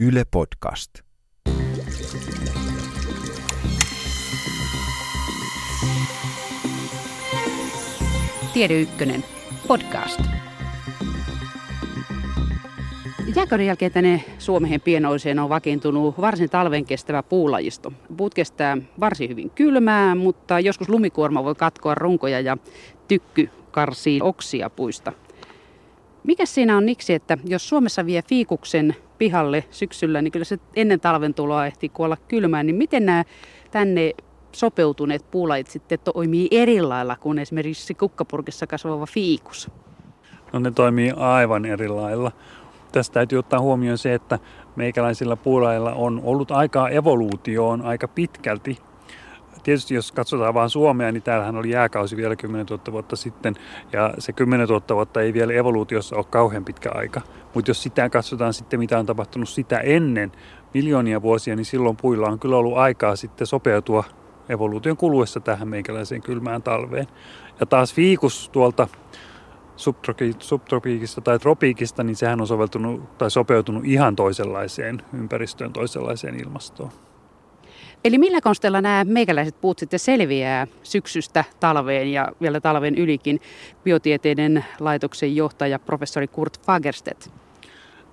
Yle Podcast. Tiede Ykkönen, podcast. Jääkauden jälkeen tänne Suomeen pienoiseen on vakiintunut varsin talven kestävä puulajisto. Puut kestää varsin hyvin kylmää, mutta joskus lumikuorma voi katkoa runkoja ja tykky karsii oksia puista. Mikä siinä on niksi, että jos Suomessa vie fiikuksen pihalle syksyllä, niin kyllä se ennen talven tuloa ehtii kuolla kylmään, niin miten nämä tänne sopeutuneet puulajit sitten toimii eri lailla kuin esimerkiksi kukkapurkissa kasvava fiikus? No ne toimii aivan eri lailla. Tästä täytyy ottaa huomioon se, että meikäläisillä puulajilla on ollut aikaa evoluutioon aika pitkälti. Tietysti jos katsotaan vain Suomea, niin täällähän oli jääkausi vielä 10 000 vuotta sitten. Ja se 10 000 vuotta ei vielä evoluutiossa ole kauhean pitkä aika. Mutta jos sitä katsotaan sitten, mitä on tapahtunut sitä ennen miljoonia vuosia, niin silloin puilla on kyllä ollut aikaa sitten sopeutua evoluution kuluessa tähän meikäläiseen kylmään talveen. Ja taas fiikus tuolta subtropiikista tai tropiikista, niin sehän on soveltunut tai sopeutunut ihan toisenlaiseen ympäristöön, toisenlaiseen ilmastoon. Eli millä konstella nämä meikäläiset puut sitten selviää syksystä talveen ja vielä talven ylikin? Biotieteiden laitoksen johtaja professori Kurt Fagerstedt.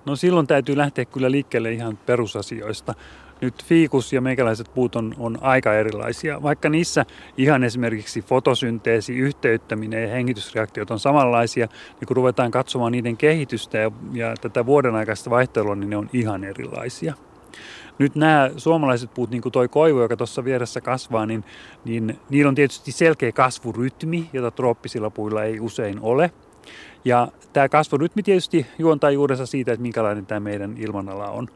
No silloin täytyy lähteä kyllä liikkeelle ihan perusasioista. Nyt fiikus ja meikäläiset puut on, on aika erilaisia, vaikka niissä ihan esimerkiksi fotosynteesi, yhteyttäminen ja hengitysreaktiot on samanlaisia, niin kun ruvetaan katsomaan niiden kehitystä ja, ja tätä vuoden aikaista vaihtelua, niin ne on ihan erilaisia. Nyt nämä suomalaiset puut, niin kuin toi koivu, joka tuossa vieressä kasvaa, niin, niin niillä on tietysti selkeä kasvurytmi, jota trooppisilla puilla ei usein ole. Ja tämä kasvurytmi tietysti juontaa juurensa siitä, että minkälainen tämä meidän ilmanala on.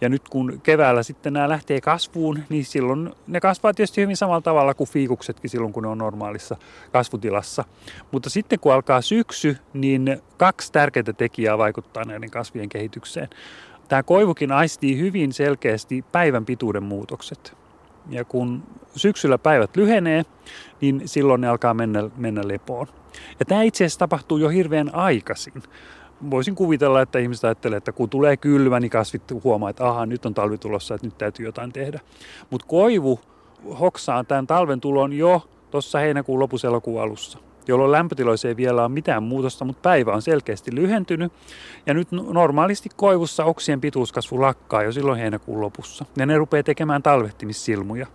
Ja nyt kun keväällä sitten nämä lähtee kasvuun, niin silloin ne kasvaa tietysti hyvin samalla tavalla kuin fiikuksetkin silloin, kun ne on normaalissa kasvutilassa. Mutta sitten kun alkaa syksy, niin kaksi tärkeää tekijää vaikuttaa näiden kasvien kehitykseen. Tämä koivukin aistii hyvin selkeästi päivän pituuden muutokset. Ja kun syksyllä päivät lyhenee, niin silloin ne alkaa mennä, mennä lepoon. Ja tämä itse asiassa tapahtuu jo hirveän aikaisin voisin kuvitella, että ihmiset ajattelee, että kun tulee kylmä, niin kasvit huomaa, että aha, nyt on talvi tulossa, että nyt täytyy jotain tehdä. Mutta koivu hoksaa tämän talven tulon jo tuossa heinäkuun lopussa elokuun alussa jolloin lämpötiloissa ei vielä ole mitään muutosta, mutta päivä on selkeästi lyhentynyt. Ja nyt normaalisti koivussa oksien pituuskasvu lakkaa jo silloin heinäkuun lopussa. Ja ne rupeaa tekemään talvehtimissilmuja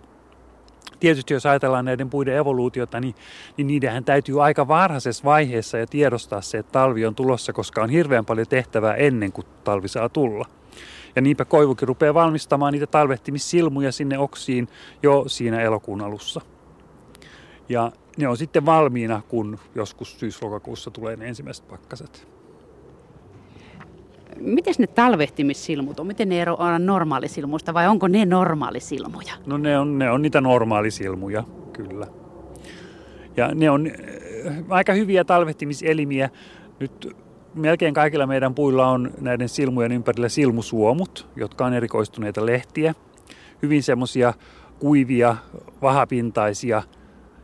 tietysti jos ajatellaan näiden puiden evoluutiota, niin, niin niidenhän täytyy aika varhaisessa vaiheessa ja tiedostaa se, että talvi on tulossa, koska on hirveän paljon tehtävää ennen kuin talvi saa tulla. Ja niinpä koivukin rupeaa valmistamaan niitä talvehtimissilmuja sinne oksiin jo siinä elokuun alussa. Ja ne on sitten valmiina, kun joskus syyslokakuussa tulee ne ensimmäiset pakkaset. Miten ne talvehtimissilmut on? Miten ne eroavat normaalisilmuista vai onko ne normaalisilmuja? No ne on, ne on niitä normaalisilmuja, kyllä. Ja ne on äh, aika hyviä talvehtimiselimiä. Nyt melkein kaikilla meidän puilla on näiden silmujen ympärillä silmusuomut, jotka on erikoistuneita lehtiä. Hyvin semmoisia kuivia, vahapintaisia –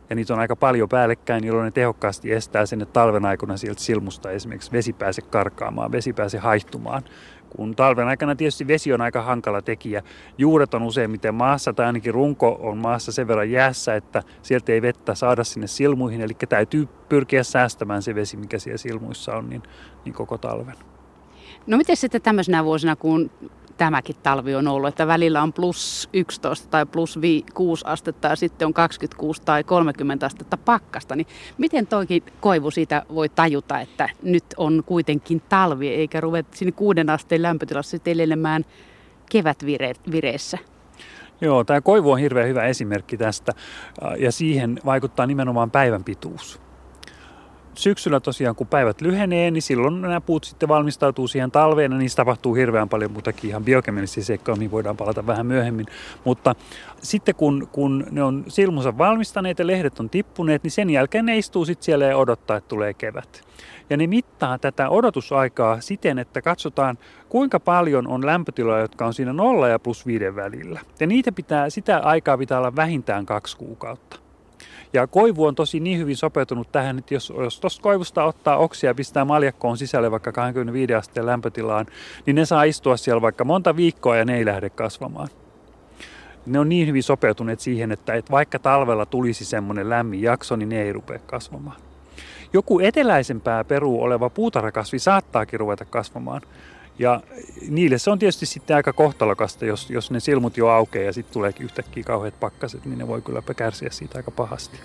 ja niitä on aika paljon päällekkäin, jolloin ne tehokkaasti estää että talven aikana sieltä silmusta esimerkiksi vesi pääse karkaamaan, vesi pääse haihtumaan. Kun talven aikana tietysti vesi on aika hankala tekijä. Juuret on useimmiten maassa tai ainakin runko on maassa sen verran jäässä, että sieltä ei vettä saada sinne silmuihin. Eli täytyy pyrkiä säästämään se vesi, mikä siellä silmuissa on, niin, niin koko talven. No miten sitten tämmöisenä vuosina, kun tämäkin talvi on ollut, että välillä on plus 11 tai plus 6 astetta ja sitten on 26 tai 30 astetta pakkasta, niin miten toikin koivu siitä voi tajuta, että nyt on kuitenkin talvi eikä ruveta sinne kuuden asteen lämpötilassa elelemään kevätvireessä? Joo, tämä koivu on hirveän hyvä esimerkki tästä ja siihen vaikuttaa nimenomaan päivän pituus syksyllä tosiaan, kun päivät lyhenee, niin silloin nämä puut sitten valmistautuu siihen talveen ja niissä tapahtuu hirveän paljon muutakin ihan biokemillisiä seikkoja, mihin voidaan palata vähän myöhemmin. Mutta sitten kun, kun ne on silmunsa valmistaneet ja lehdet on tippuneet, niin sen jälkeen ne istuu sitten siellä ja odottaa, että tulee kevät. Ja ne mittaa tätä odotusaikaa siten, että katsotaan kuinka paljon on lämpötiloja, jotka on siinä nolla ja plus viiden välillä. Ja niitä pitää, sitä aikaa pitää olla vähintään kaksi kuukautta. Ja koivu on tosi niin hyvin sopeutunut tähän, että jos, jos tuosta koivusta ottaa oksia ja pistää maljakkoon sisälle vaikka 25 asteen lämpötilaan, niin ne saa istua siellä vaikka monta viikkoa ja ne ei lähde kasvamaan. Ne on niin hyvin sopeutuneet siihen, että, että vaikka talvella tulisi semmoinen lämmin jakso, niin ne ei rupea kasvamaan. Joku eteläisempää peruu oleva puutarhakasvi saattaakin ruveta kasvamaan. Ja niille se on tietysti sitten aika kohtalokasta, jos, jos ne silmut jo aukeaa ja sitten tuleekin yhtäkkiä kauheat pakkaset, niin ne voi kyllä kärsiä siitä aika pahasti.